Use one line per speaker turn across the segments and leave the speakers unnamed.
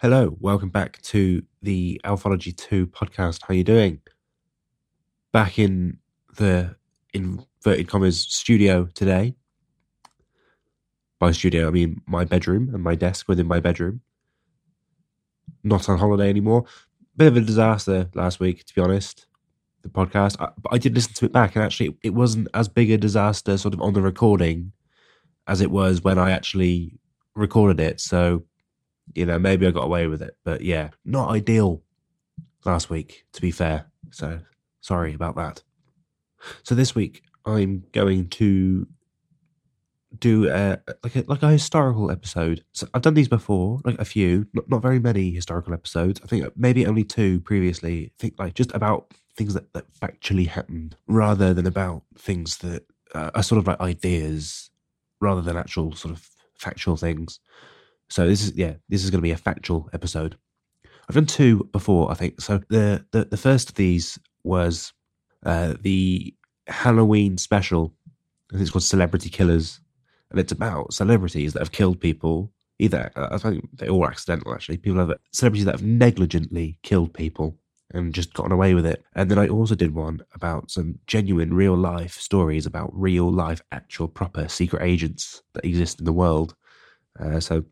Hello, welcome back to the Alphology 2 podcast. How are you doing? Back in the inverted commas studio today. By studio, I mean my bedroom and my desk within my bedroom. Not on holiday anymore. Bit of a disaster last week, to be honest. The podcast, but I did listen to it back, and actually, it wasn't as big a disaster, sort of on the recording, as it was when I actually recorded it. So you know, maybe I got away with it. But yeah, not ideal last week, to be fair. So sorry about that. So this week I'm going to do a, like a like a historical episode. So I've done these before, like a few, not not very many historical episodes. I think maybe only two previously. I think like just about things that, that factually happened, rather than about things that uh, are sort of like ideas, rather than actual sort of factual things. So this is yeah, this is going to be a factual episode. I've done two before, I think. So the the, the first of these was uh, the Halloween special. It's called Celebrity Killers, and it's about celebrities that have killed people. Either I think they're all accidental. Actually, people have celebrities that have negligently killed people and just gotten away with it. And then I also did one about some genuine real life stories about real life, actual, proper secret agents that exist in the world. Uh, so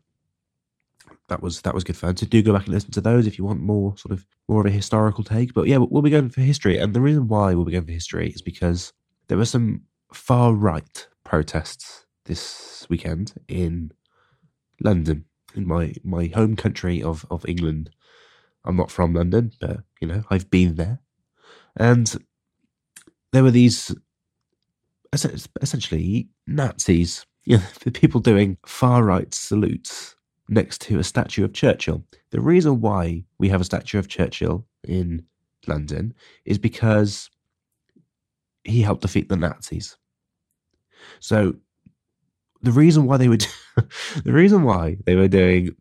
that was that was good fun. So do go back and listen to those if you want more sort of more of a historical take. But yeah, we'll be going for history, and the reason why we'll be going for history is because there were some far right protests this weekend in London, in my my home country of of England. I'm not from London, but you know I've been there, and there were these essentially Nazis, you know, the people doing far right salutes next to a statue of Churchill. The reason why we have a statue of Churchill in London is because he helped defeat the Nazis. So the reason why they were the reason why they were doing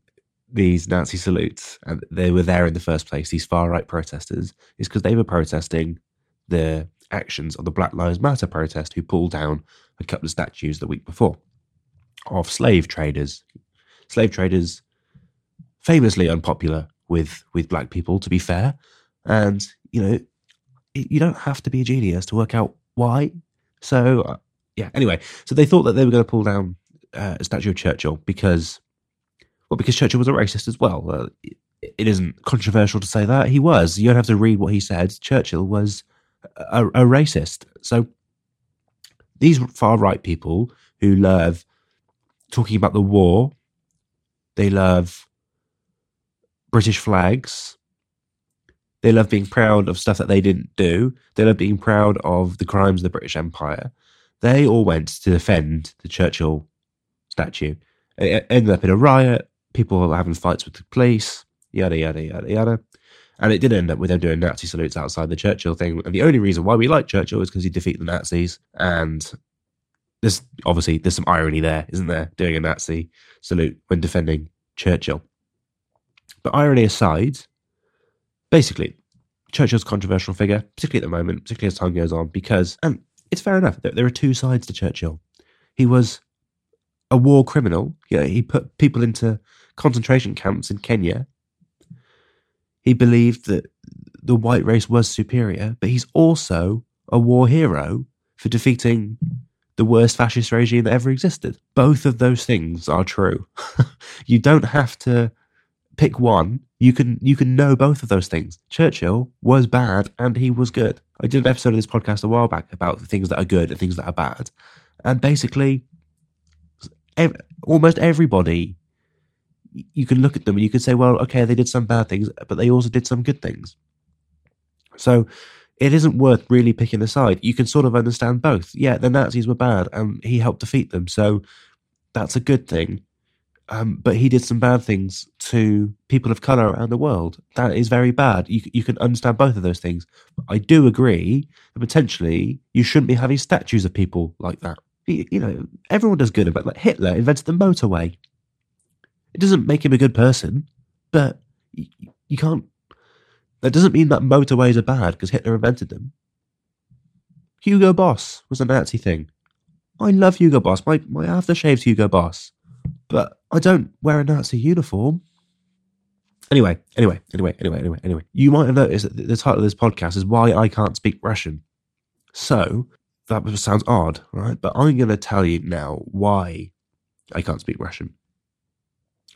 these Nazi salutes and they were there in the first place, these far right protesters, is because they were protesting the actions of the Black Lives Matter protest who pulled down a couple of statues the week before of slave traders slave traders famously unpopular with with black people to be fair. And you know you don't have to be a genius to work out why. So uh, yeah anyway. So they thought that they were going to pull down uh, a statue of churchill because well because churchill was a racist as well. Uh, it, isn't controversial to say that. He was. You don't have to read what he said. Churchill was a, a racist. So these far right people who love talking about the war they love British flags. They love being proud of stuff that they didn't do. They love being proud of the crimes of the British Empire. They all went to defend the Churchill statue. It ended up in a riot. People were having fights with the police. Yada yada yada yada. And it did end up with them doing Nazi salutes outside the Churchill thing. And the only reason why we like Churchill is because he defeated the Nazis. And there's obviously there's some irony there, isn't there? Doing a Nazi salute when defending Churchill. But irony aside, basically, Churchill's a controversial figure, particularly at the moment, particularly as time goes on, because, and it's fair enough, there, there are two sides to Churchill. He was a war criminal. Yeah, he put people into concentration camps in Kenya. He believed that the white race was superior, but he's also a war hero for defeating the worst fascist regime that ever existed. Both of those things are true. you don't have to pick one. You can you can know both of those things. Churchill was bad and he was good. I did an episode of this podcast a while back about the things that are good and things that are bad, and basically, ev- almost everybody. You can look at them and you can say, well, okay, they did some bad things, but they also did some good things. So it isn't worth really picking a side. You can sort of understand both. Yeah, the Nazis were bad and he helped defeat them. So that's a good thing. Um, but he did some bad things to people of color around the world. That is very bad. You, you can understand both of those things. I do agree that potentially you shouldn't be having statues of people like that. You, you know, everyone does good, but like Hitler invented the motorway. It doesn't make him a good person, but you, you can't that doesn't mean that motorways are bad because Hitler invented them. Hugo Boss was a Nazi thing. I love Hugo Boss. My my aftershave's Hugo Boss, but I don't wear a Nazi uniform. Anyway, anyway, anyway, anyway, anyway, anyway. You might have noticed that the title of this podcast is Why I Can't Speak Russian. So, that sounds odd, right? But I'm going to tell you now why I can't speak Russian.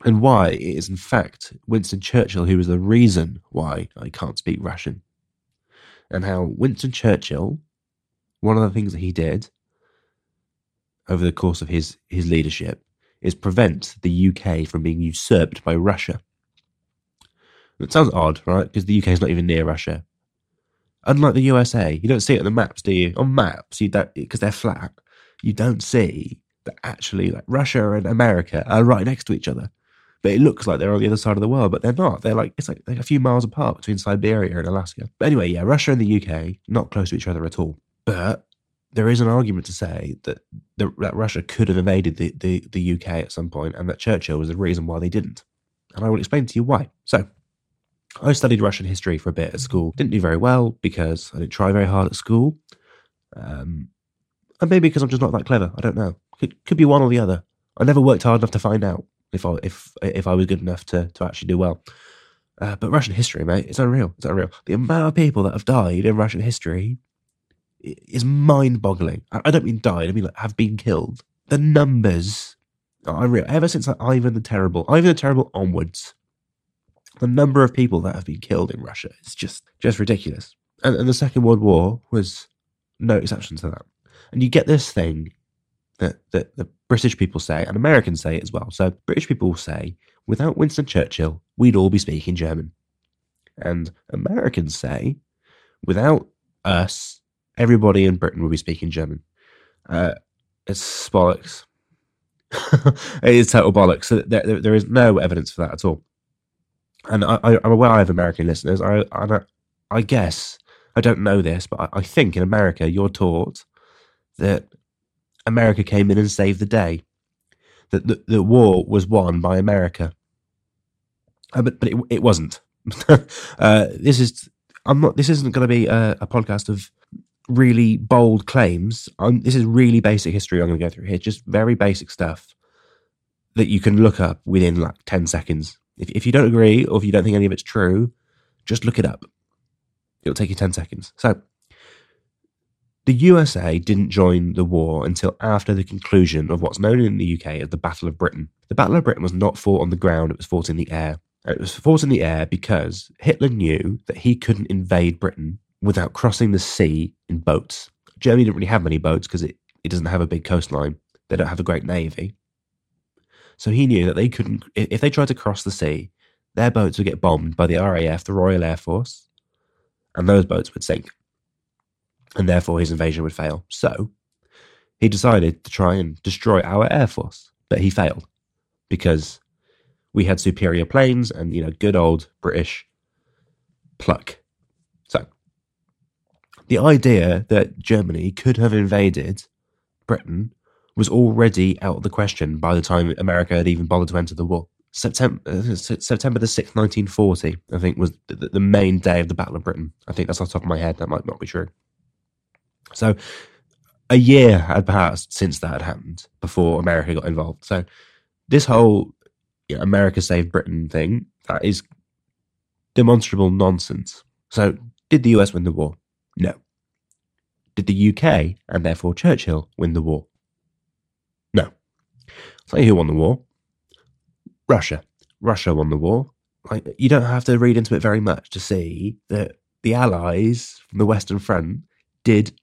And why it is, in fact, Winston Churchill who is the reason why I can't speak Russian. And how Winston Churchill, one of the things that he did over the course of his, his leadership is prevent the UK from being usurped by Russia. It sounds odd, right? Because the UK is not even near Russia. Unlike the USA, you don't see it on the maps, do you? On maps, you don't because they're flat. You don't see that actually, like Russia and America are right next to each other. But it looks like they're on the other side of the world, but they're not. They're like it's like, like a few miles apart between Siberia and Alaska. But anyway, yeah, Russia and the UK not close to each other at all. But there is an argument to say that the, that Russia could have invaded the, the, the UK at some point, and that Churchill was the reason why they didn't. And I will explain to you why. So, I studied Russian history for a bit at school. Didn't do very well because I didn't try very hard at school. Um, and maybe because I'm just not that clever. I don't know. Could, could be one or the other. I never worked hard enough to find out if I if if I was good enough to to actually do well. Uh, but Russian history, mate, it's unreal. It's unreal. The amount of people that have died in Russian history is mind-boggling. I don't mean died. I mean like have been killed. The numbers are unreal. Ever since like, Ivan the Terrible, Ivan the Terrible onwards, the number of people that have been killed in Russia is just just ridiculous. And, and the Second World War was no exception to that. And you get this thing that, that the British people say, and Americans say it as well. So British people say, without Winston Churchill, we'd all be speaking German. And Americans say, without us, everybody in Britain would be speaking German. Uh, it's bollocks. it is total bollocks. So there, there, there is no evidence for that at all. And I, am aware I have American listeners. I, I, I guess I don't know this, but I, I think in America you're taught that America came in and saved the day. That the, the war was won by America. Uh, but but it, it wasn't. uh, this is I'm not. This isn't going to be a, a, podcast of really bold claims. I'm, this is really basic history. I'm going to go through here, just very basic stuff that you can look up within like ten seconds. If if you don't agree or if you don't think any of it's true, just look it up. It'll take you ten seconds. So the USA didn't join the war until after the conclusion of what's known in the UK as the Battle of Britain. The Battle of Britain was not fought on the ground, it was fought in the air. It was fought in the air because Hitler knew that he couldn't invade Britain without crossing the sea in boats. Germany didn't really have many boats because it, it doesn't have a big coastline. They don't have a great navy. So he knew that they couldn't, if they tried to cross the sea, their boats would get bombed by the RAF, the Royal Air Force, and those boats would sink and therefore his invasion would fail. So he decided to try and destroy our air force, but he failed because we had superior planes and you know good old British pluck. So the idea that Germany could have invaded Britain was already out of the question by the time America had even bothered to enter the war. September, uh, September the 6th, 1940, I think, was the, the main day of the Battle of Britain. I think that's off the top of my head. That might not be true. So a year had passed since that had happened before America got involved. So this whole you know, America Save Britain thing, that is demonstrable nonsense. So did the US win the war? No. Did the UK and therefore Churchill win the war? No. You who won the war. Russia. Russia won the war. Like, you don't have to read into it very much to see that the Allies from the Western Front did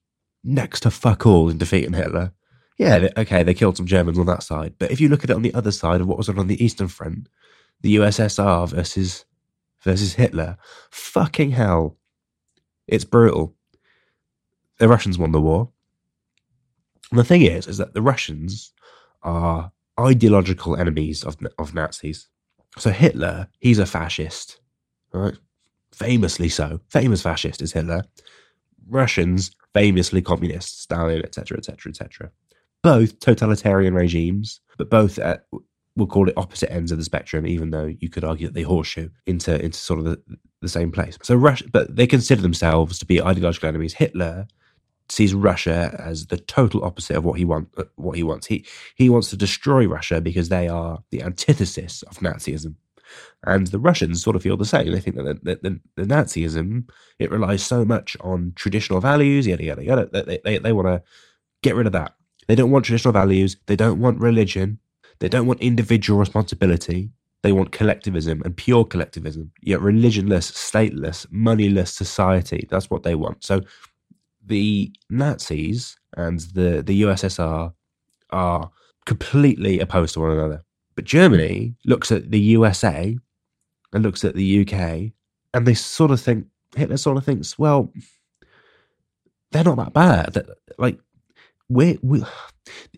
next to fuck all in defeating Hitler. Yeah, okay, they killed some Germans on that side, but if you look at it on the other side of what was on the Eastern Front, the USSR versus versus Hitler, fucking hell, it's brutal. The Russians won the war. And the thing is, is that the Russians are ideological enemies of of Nazis. So Hitler, he's a fascist, right? Famously so. Famous fascist is Hitler. Russians famously communist, Stalin, etc., etc., etc. Both totalitarian regimes, but both at, we'll call it opposite ends of the spectrum, even though you could argue that they horseshoe into into sort of the, the same place. So Russia, but they consider themselves to be ideological enemies. Hitler sees Russia as the total opposite of what he want what he wants. He he wants to destroy Russia because they are the antithesis of Nazism. And the Russians sort of feel the same. They think that the, the, the Nazism, it relies so much on traditional values, yada, yada, yada, that they, they, they want to get rid of that. They don't want traditional values. They don't want religion. They don't want individual responsibility. They want collectivism and pure collectivism, yet religionless, stateless, moneyless society. That's what they want. So the Nazis and the, the USSR are completely opposed to one another. But Germany looks at the USA and looks at the UK, and they sort of think Hitler sort of thinks, well, they're not that bad. Like we're we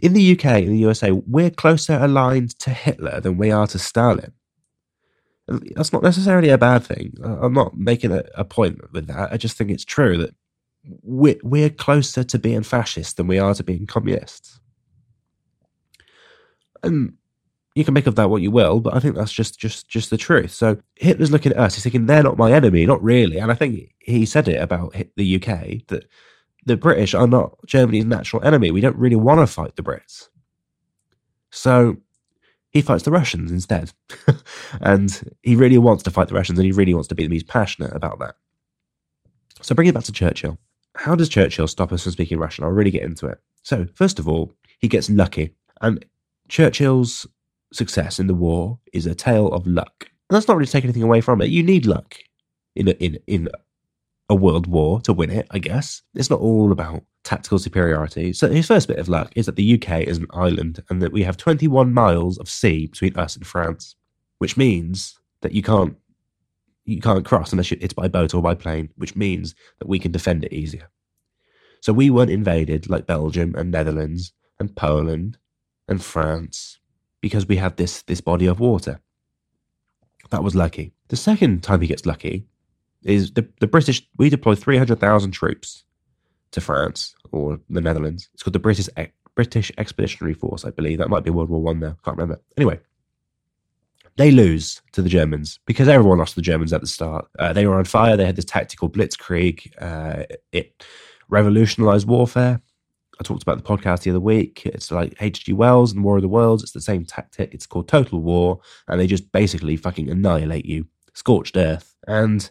in the UK in the USA, we're closer aligned to Hitler than we are to Stalin. That's not necessarily a bad thing. I'm not making a, a point with that. I just think it's true that we're, we're closer to being fascist than we are to being communists. And you can make of that what you will, but I think that's just just just the truth. So Hitler's looking at us. He's thinking they're not my enemy, not really. And I think he said it about the UK that the British are not Germany's natural enemy. We don't really want to fight the Brits. So he fights the Russians instead. and he really wants to fight the Russians and he really wants to be them. He's passionate about that. So bring it back to Churchill. How does Churchill stop us from speaking Russian? I'll really get into it. So, first of all, he gets lucky. And Churchill's success in the war is a tale of luck. And that's not really taking anything away from it. You need luck in a, in in a world war to win it, I guess. It's not all about tactical superiority. So his first bit of luck is that the UK is an island and that we have 21 miles of sea between us and France, which means that you can't you can't cross unless it's by boat or by plane, which means that we can defend it easier. So we weren't invaded like Belgium and Netherlands and Poland and France because we have this this body of water. That was lucky. The second time he gets lucky is the, the British. We deployed three hundred thousand troops to France or the Netherlands. It's called the British British Expeditionary Force, I believe. That might be World War One now. Can't remember. Anyway, they lose to the Germans because everyone lost to the Germans at the start. Uh, they were on fire. They had this tactical blitzkrieg. Uh, it revolutionized warfare. I talked about the podcast the other week. It's like H.G. Wells and War of the Worlds. It's the same tactic. It's called Total War, and they just basically fucking annihilate you, scorched earth. And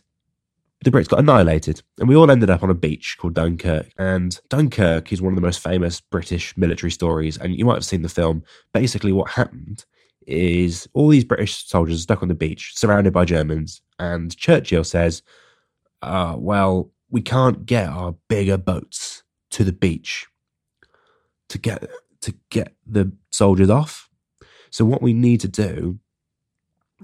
the Brits got annihilated, and we all ended up on a beach called Dunkirk. And Dunkirk is one of the most famous British military stories, and you might have seen the film. Basically, what happened is all these British soldiers stuck on the beach, surrounded by Germans, and Churchill says, uh, "Well, we can't get our bigger boats to the beach to get to get the soldiers off. So what we need to do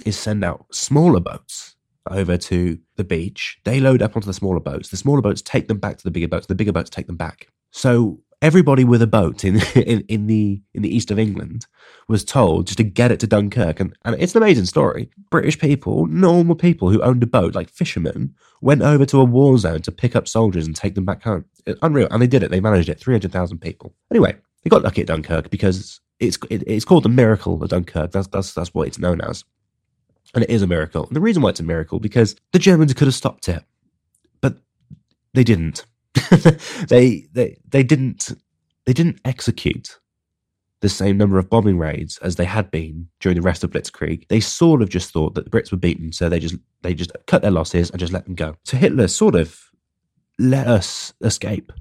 is send out smaller boats." over to the beach. They load up onto the smaller boats. The smaller boats take them back to the bigger boats. The bigger boats take them back. So everybody with a boat in in, in the in the east of England was told just to get it to Dunkirk, and, and it's an amazing story. British people, normal people who owned a boat, like fishermen, went over to a war zone to pick up soldiers and take them back home. It, unreal, and they did it. They managed it. Three hundred thousand people. Anyway, they got lucky at Dunkirk because it's it, it's called the miracle of Dunkirk. That's that's that's what it's known as. And it is a miracle. And the reason why it's a miracle, because the Germans could have stopped it, but they didn't. they, they, they didn't, they didn't execute the same number of bombing raids as they had been during the rest of Blitzkrieg. They sort of just thought that the Brits were beaten, so they just, they just cut their losses and just let them go. So Hitler sort of let us escape.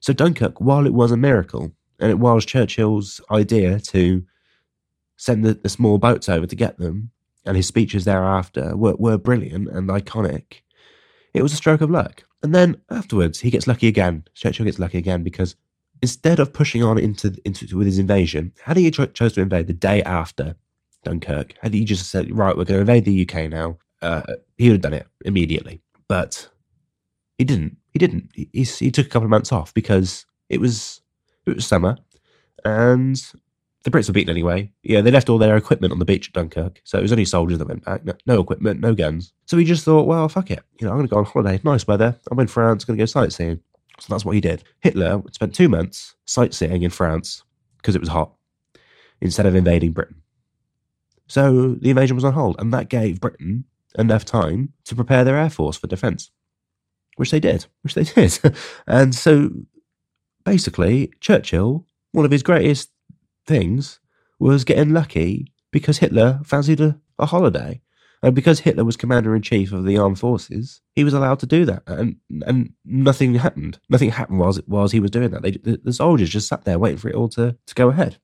So Dunkirk, while it was a miracle, and it was Churchill's idea to send the, the small boats over to get them, and his speeches thereafter were, were brilliant and iconic. It was a stroke of luck. And then afterwards, he gets lucky again. Churchill gets lucky again because instead of pushing on into, into with his invasion, had he cho- chose to invade the day after Dunkirk, had he just said, right, we're going to invade the UK now, uh, he would have done it immediately. But he didn't. He didn't. He, he took a couple of months off because it was it was summer, and the Brits were beaten anyway. Yeah, they left all their equipment on the beach at Dunkirk, so it was only soldiers that went back. No, no equipment, no guns. So he just thought, well, fuck it. You know, I'm going to go on holiday. Nice weather. I'm in France. Going to go sightseeing. So that's what he did. Hitler spent two months sightseeing in France because it was hot, instead of invading Britain. So the invasion was on hold, and that gave Britain enough time to prepare their air force for defence, which they did. Which they did. and so basically, Churchill, one of his greatest things was getting lucky because Hitler fancied a, a holiday. And because Hitler was commander in chief of the armed forces, he was allowed to do that, and and nothing happened. Nothing happened whilst whilst he was doing that. They, the, the soldiers just sat there waiting for it all to to go ahead.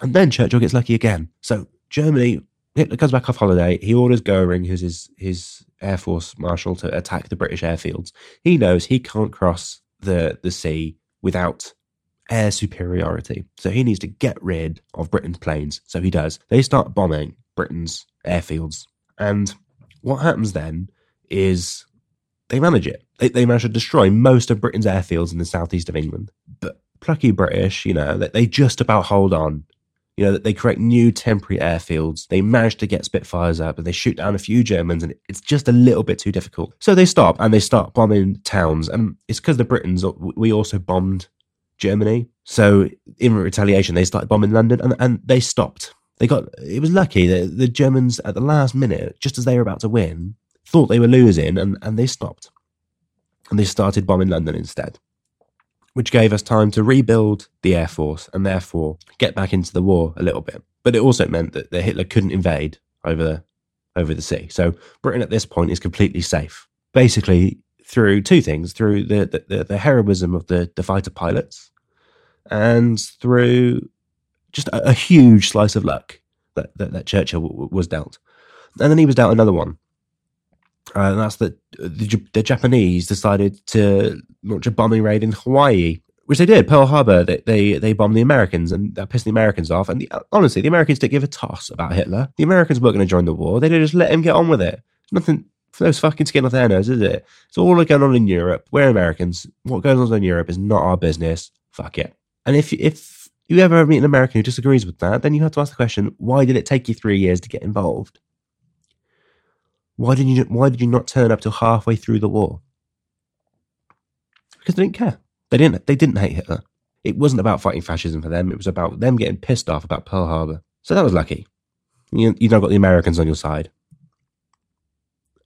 And then Churchill gets lucky again. So Germany, Hitler comes back off holiday. He orders Goering, who's his his air force marshal, to attack the British airfields. He knows he can't cross the the sea without air superiority. So he needs to get rid of Britain's planes. So he does. They start bombing Britain's airfields. And what happens then is they manage it. They, they manage to destroy most of Britain's airfields in the southeast of England. But plucky British, you know, they just about hold on. You know, that they create new temporary airfields. They manage to get Spitfires up and they shoot down a few Germans and it's just a little bit too difficult. So they stop and they start bombing towns. And it's because the Britons, we also bombed Germany. So in retaliation, they started bombing London and, and they stopped. They got it was lucky that the Germans at the last minute, just as they were about to win, thought they were losing and, and they stopped. And they started bombing London instead. Which gave us time to rebuild the air force and therefore get back into the war a little bit. But it also meant that, Hitler couldn't invade over the over the sea. So Britain at this point is completely safe. Basically, through two things through the, the, the heroism of the, the fighter pilots and through just a, a huge slice of luck that, that, that Churchill w- was dealt. And then he was dealt another one. Uh, and that's that the, the, Japanese decided to launch a bombing raid in Hawaii, which they did. Pearl Harbor, they, they, they bombed the Americans and that pissed the Americans off. And the, honestly, the Americans didn't give a toss about Hitler. The Americans weren't going to join the war. They just let him get on with it. Nothing, for those fucking skin off their nose, is it? It's all going on in Europe. We're Americans. What goes on in Europe is not our business. Fuck it. And if if you ever meet an American who disagrees with that, then you have to ask the question: Why did it take you three years to get involved? Why did you Why did you not turn up till halfway through the war? Because they didn't care. They didn't. They didn't hate Hitler. It wasn't about fighting fascism for them. It was about them getting pissed off about Pearl Harbor. So that was lucky. You you now got the Americans on your side,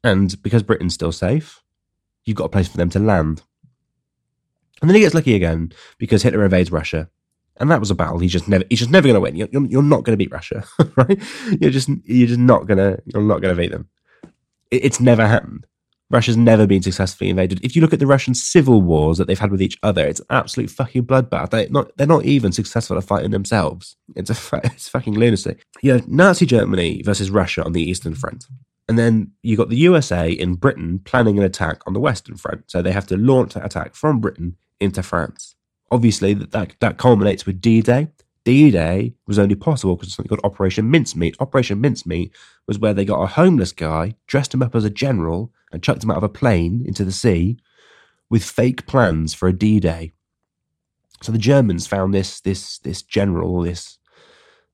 and because Britain's still safe, you've got a place for them to land. And then he gets lucky again because Hitler invades Russia. And that was a battle he's just never he's just never going to win. You're, you're, you're not going to beat Russia, right? You're just you're just not gonna you're not going to beat them. It, it's never happened. Russia's never been successfully invaded. If you look at the Russian civil wars that they've had with each other, it's absolute fucking bloodbath. They're not they're not even successful at fighting themselves. It's a it's fucking lunacy. You know, Nazi Germany versus Russia on the Eastern Front. And then you got the USA in Britain planning an attack on the Western Front. So they have to launch that attack from Britain into France. Obviously, that, that, that culminates with D Day. D Day was only possible because of something called Operation Mincemeat. Operation Mincemeat was where they got a homeless guy, dressed him up as a general, and chucked him out of a plane into the sea with fake plans for a D Day. So the Germans found this this this general, this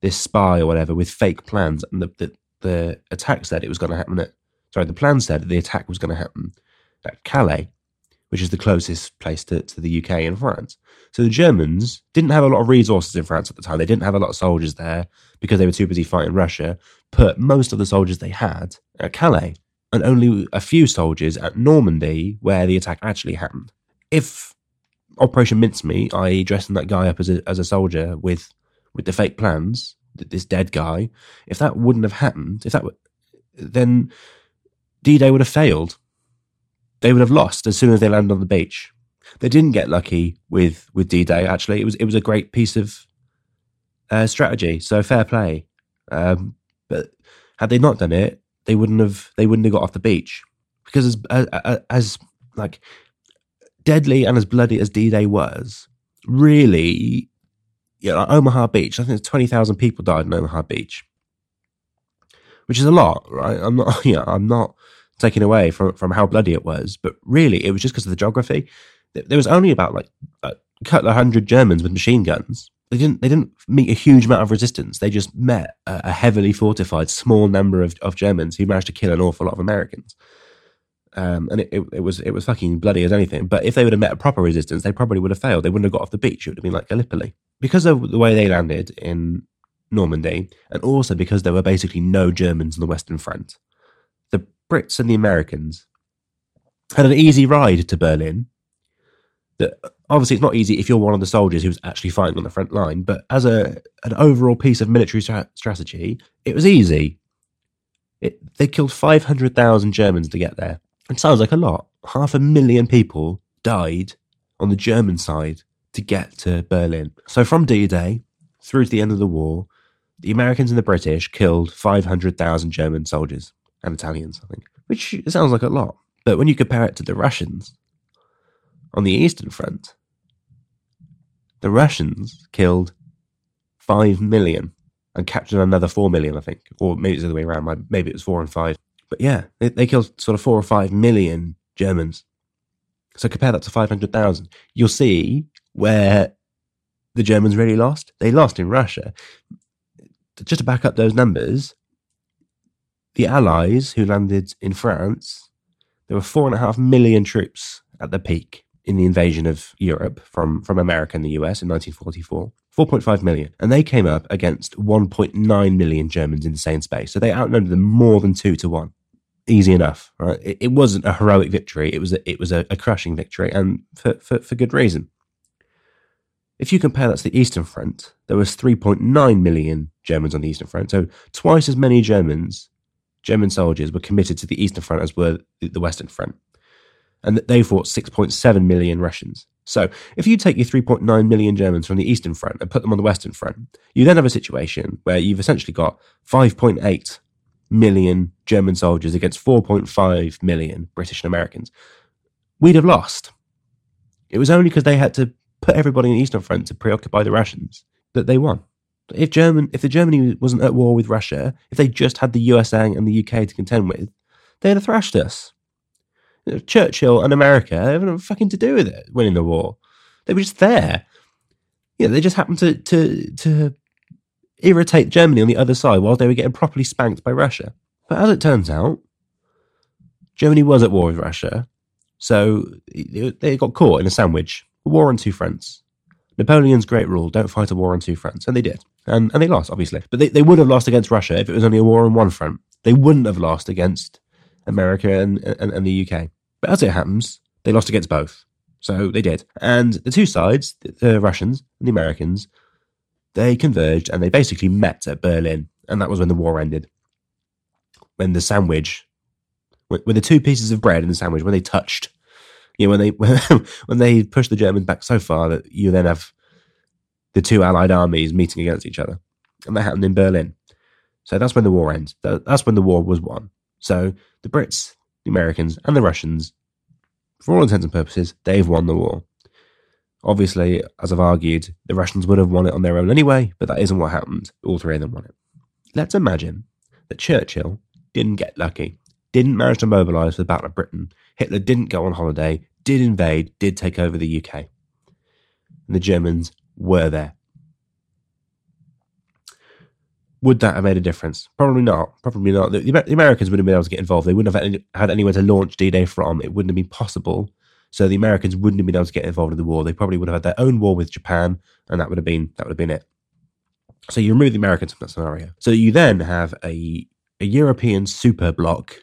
this spy or whatever, with fake plans, and the the, the attack said it was going to happen at. Sorry, the plan said the attack was going to happen at Calais which is the closest place to, to the UK and France. So the Germans didn't have a lot of resources in France at the time. They didn't have a lot of soldiers there because they were too busy fighting Russia. Put most of the soldiers they had at Calais and only a few soldiers at Normandy where the attack actually happened. If Operation Mincemeat, i.e., dressing that guy up as a, as a soldier with with the fake plans, this dead guy, if that wouldn't have happened, if that would, then D Day would have failed they would have lost as soon as they landed on the beach. They didn't get lucky with with D Day. Actually, it was it was a great piece of uh, strategy. So fair play. Um, but had they not done it, they wouldn't have they wouldn't have got off the beach because as as, as like deadly and as bloody as D Day was, really, you know, Omaha Beach. I think twenty thousand people died in Omaha Beach, which is a lot, right? I'm not, yeah, I'm not taken away from, from how bloody it was. But really, it was just because of the geography. There was only about like a couple of hundred Germans with machine guns. They didn't they didn't meet a huge amount of resistance. They just met a, a heavily fortified small number of, of Germans who managed to kill an awful lot of Americans. Um, and it, it, it, was it was fucking bloody as anything. But if they would have met a proper resistance, they probably would have failed. They wouldn't have got off the beach. It would have been like Gallipoli because of the way they landed in Normandy, and also because there were basically no Germans on the Western Front. Brits and the Americans had an easy ride to Berlin. That obviously it's not easy if you're one of the soldiers who's actually fighting on the front line, but as a an overall piece of military stra- strategy, it was easy. It, they killed 500,000 Germans to get there. It sounds like a lot. Half a million people died on the German side to get to Berlin. So from D Day through to the end of the war, the Americans and the British killed 500,000 German soldiers and Italians, I think, which sounds like a lot. But when you compare it to the Russians on the Eastern Front, the Russians killed 5 million and captured another 4 million, I think. Or maybe it's the other way around. Maybe it was 4 and 5. But yeah, they, they killed sort of 4 or 5 million Germans. So compare that to 500,000. You'll see where the Germans really lost. They lost in Russia. Just to back up those numbers, the Allies who landed in France, there were four and a half million troops at the peak in the invasion of Europe from, from America and the US in 1944. 4.5 million. And they came up against 1.9 million Germans in the same space. So they outnumbered them more than two to one. Easy enough, right? It, it wasn't a heroic victory. It was a, it was a, a crushing victory and for, for, for good reason. If you compare that to the Eastern Front, there was 3.9 million Germans on the Eastern Front. So twice as many Germans, German soldiers were committed to the Eastern Front as were the Western Front and that they fought 6.7 million Russians. So, if you take your 3.9 million Germans from the Eastern Front and put them on the Western Front, you then have a situation where you've essentially got 5.8 million German soldiers against 4.5 million British and Americans. We'd have lost. It was only because they had to put everybody in the Eastern Front to preoccupy the Russians that they won. If German, if the Germany wasn't at war with Russia, if they just had the USA and the UK to contend with, they'd have thrashed us. Churchill and America they have nothing fucking to do with it winning the war. They were just there. Yeah, they just happened to to to irritate Germany on the other side while they were getting properly spanked by Russia. But as it turns out, Germany was at war with Russia, so they got caught in a sandwich. A war on two fronts. Napoleon's great rule: don't fight a war on two fronts, and they did, and and they lost obviously. But they, they would have lost against Russia if it was only a war on one front. They wouldn't have lost against America and, and, and the UK. But as it happens, they lost against both. So they did. And the two sides, the Russians and the Americans, they converged and they basically met at Berlin. And that was when the war ended. When the sandwich, when the two pieces of bread in the sandwich, when they touched, you know, when they when they pushed the Germans back so far that you then have the two Allied armies meeting against each other, and that happened in Berlin. So that's when the war ends. That's when the war was won. So the Brits, the Americans, and the Russians, for all intents and purposes, they've won the war. Obviously, as I've argued, the Russians would have won it on their own anyway, but that isn't what happened. All three of them won it. Let's imagine that Churchill didn't get lucky, didn't manage to mobilise for the Battle of Britain. Hitler didn't go on holiday, did invade, did take over the UK. And the Germans were there. Would that have made a difference? Probably not. Probably not. The, the Americans wouldn't have been able to get involved. They wouldn't have had, any, had anywhere to launch D Day from. It wouldn't have been possible. So the Americans wouldn't have been able to get involved in the war. They probably would have had their own war with Japan, and that would have been that would have been it. So you remove the Americans from that scenario. So you then have a a European super bloc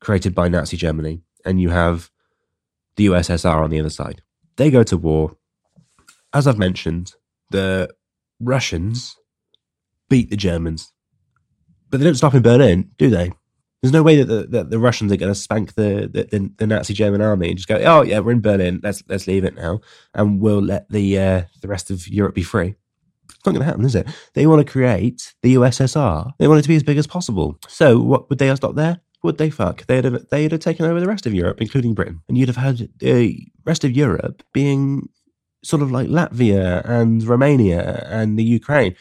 created by Nazi Germany, and you have the USSR on the other side. They go to war. As I've mentioned, the Russians beat the Germans. But they don't stop in Berlin, do they? There's no way that the, that the Russians are going to spank the, the, the, Nazi German army and just go, oh yeah, we're in Berlin. Let's let's leave it now, and we'll let the uh, the rest of Europe be free. It's not going to happen, is it? They want to create the USSR. They want it to be as big as possible. So what would they stopped there? Would they fuck? They'd have they'd have taken over the rest of Europe, including Britain, and you'd have had the rest of Europe being sort of like Latvia and Romania and the Ukraine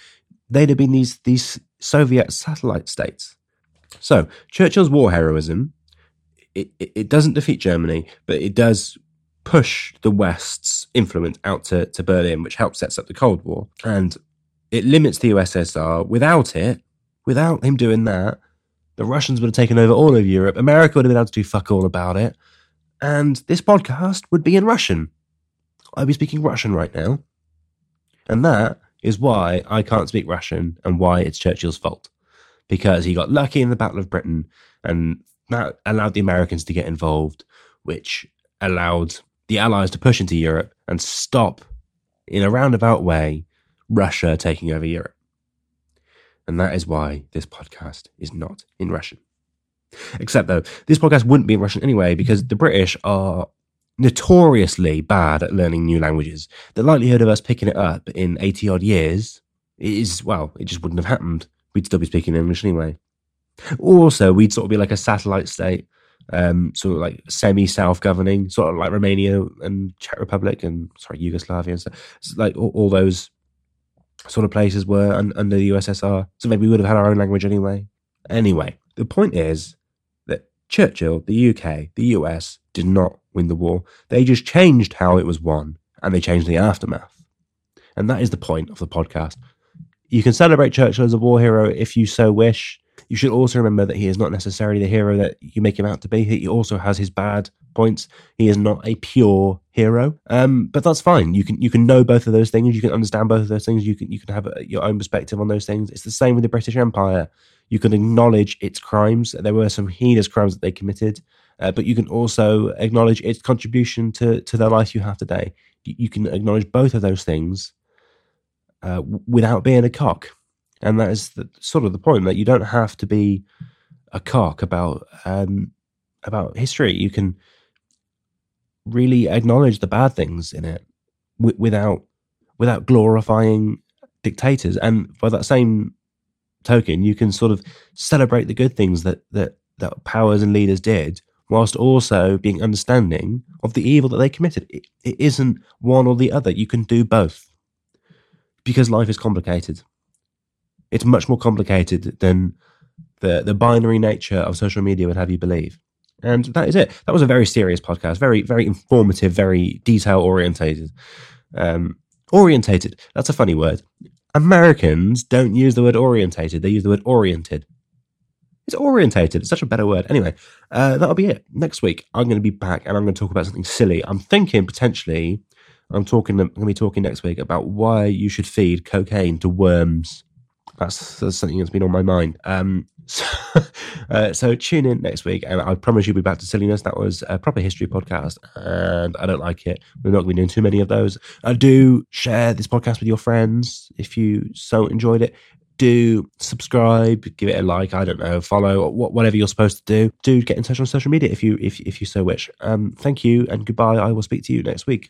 they'd have been these these Soviet satellite states. So Churchill's war heroism it, it, it doesn't defeat Germany, but it does push the West's influence out to, to Berlin, which helps sets up the Cold War. And it limits the USSR. Without it, without him doing that, the Russians would have taken over all of Europe. America would have been able to do fuck all about it. And this podcast would be in Russian. I'd be speaking Russian right now. And that is why I can't speak Russian and why it's Churchill's fault. Because he got lucky in the Battle of Britain and that allowed the Americans to get involved, which allowed the Allies to push into Europe and stop, in a roundabout way, Russia taking over Europe. And that is why this podcast is not in Russian. Except, though, this podcast wouldn't be in Russian anyway, because the British are notoriously bad at learning new languages. The likelihood of us picking it up in 80 odd years is, well, it just wouldn't have happened. We'd still be speaking English anyway. Also, we'd sort of be like a satellite state, um, sort of like semi self governing, sort of like Romania and Czech Republic and, sorry, Yugoslavia and stuff. like all, all, those sort of places were un- under the USSR. So maybe we would have had our own language anyway. Anyway, the point is that Churchill, the UK, the US did not win the war. They just changed how it was won and they changed the aftermath. And that is the point of the podcast. You can celebrate Churchill as a war hero if you so wish. You should also remember that he is not necessarily the hero that you make him out to be. He also has his bad points. He is not a pure hero, um, but that's fine. You can you can know both of those things. You can understand both of those things. You can you can have a, your own perspective on those things. It's the same with the British Empire. You can acknowledge its crimes. There were some heinous crimes that they committed, uh, but you can also acknowledge its contribution to to the life you have today. You, you can acknowledge both of those things uh, without being a cock. And that is the, sort of the point that you don't have to be a cock about um, about history. You can really acknowledge the bad things in it w- without without glorifying dictators. And by that same token, you can sort of celebrate the good things that that that powers and leaders did, whilst also being understanding of the evil that they committed. It, it isn't one or the other. You can do both because life is complicated. It's much more complicated than the the binary nature of social media would have you believe. And that is it. That was a very serious podcast, very very informative, very detail orientated. Um, orientated. That's a funny word. Americans don't use the word orientated; they use the word oriented. It's orientated. It's such a better word. Anyway, uh, that'll be it. Next week, I'm going to be back and I'm going to talk about something silly. I'm thinking potentially I'm talking. I'm going to be talking next week about why you should feed cocaine to worms. That's, that's something that's been on my mind. Um, so, uh, so, tune in next week, and I promise you'll be back to silliness. That was a proper history podcast, and I don't like it. We're not going to be doing too many of those. I do share this podcast with your friends if you so enjoyed it. Do subscribe, give it a like. I don't know, follow, whatever you're supposed to do. Do get in touch on social media if you if if you so wish. Um, thank you and goodbye. I will speak to you next week.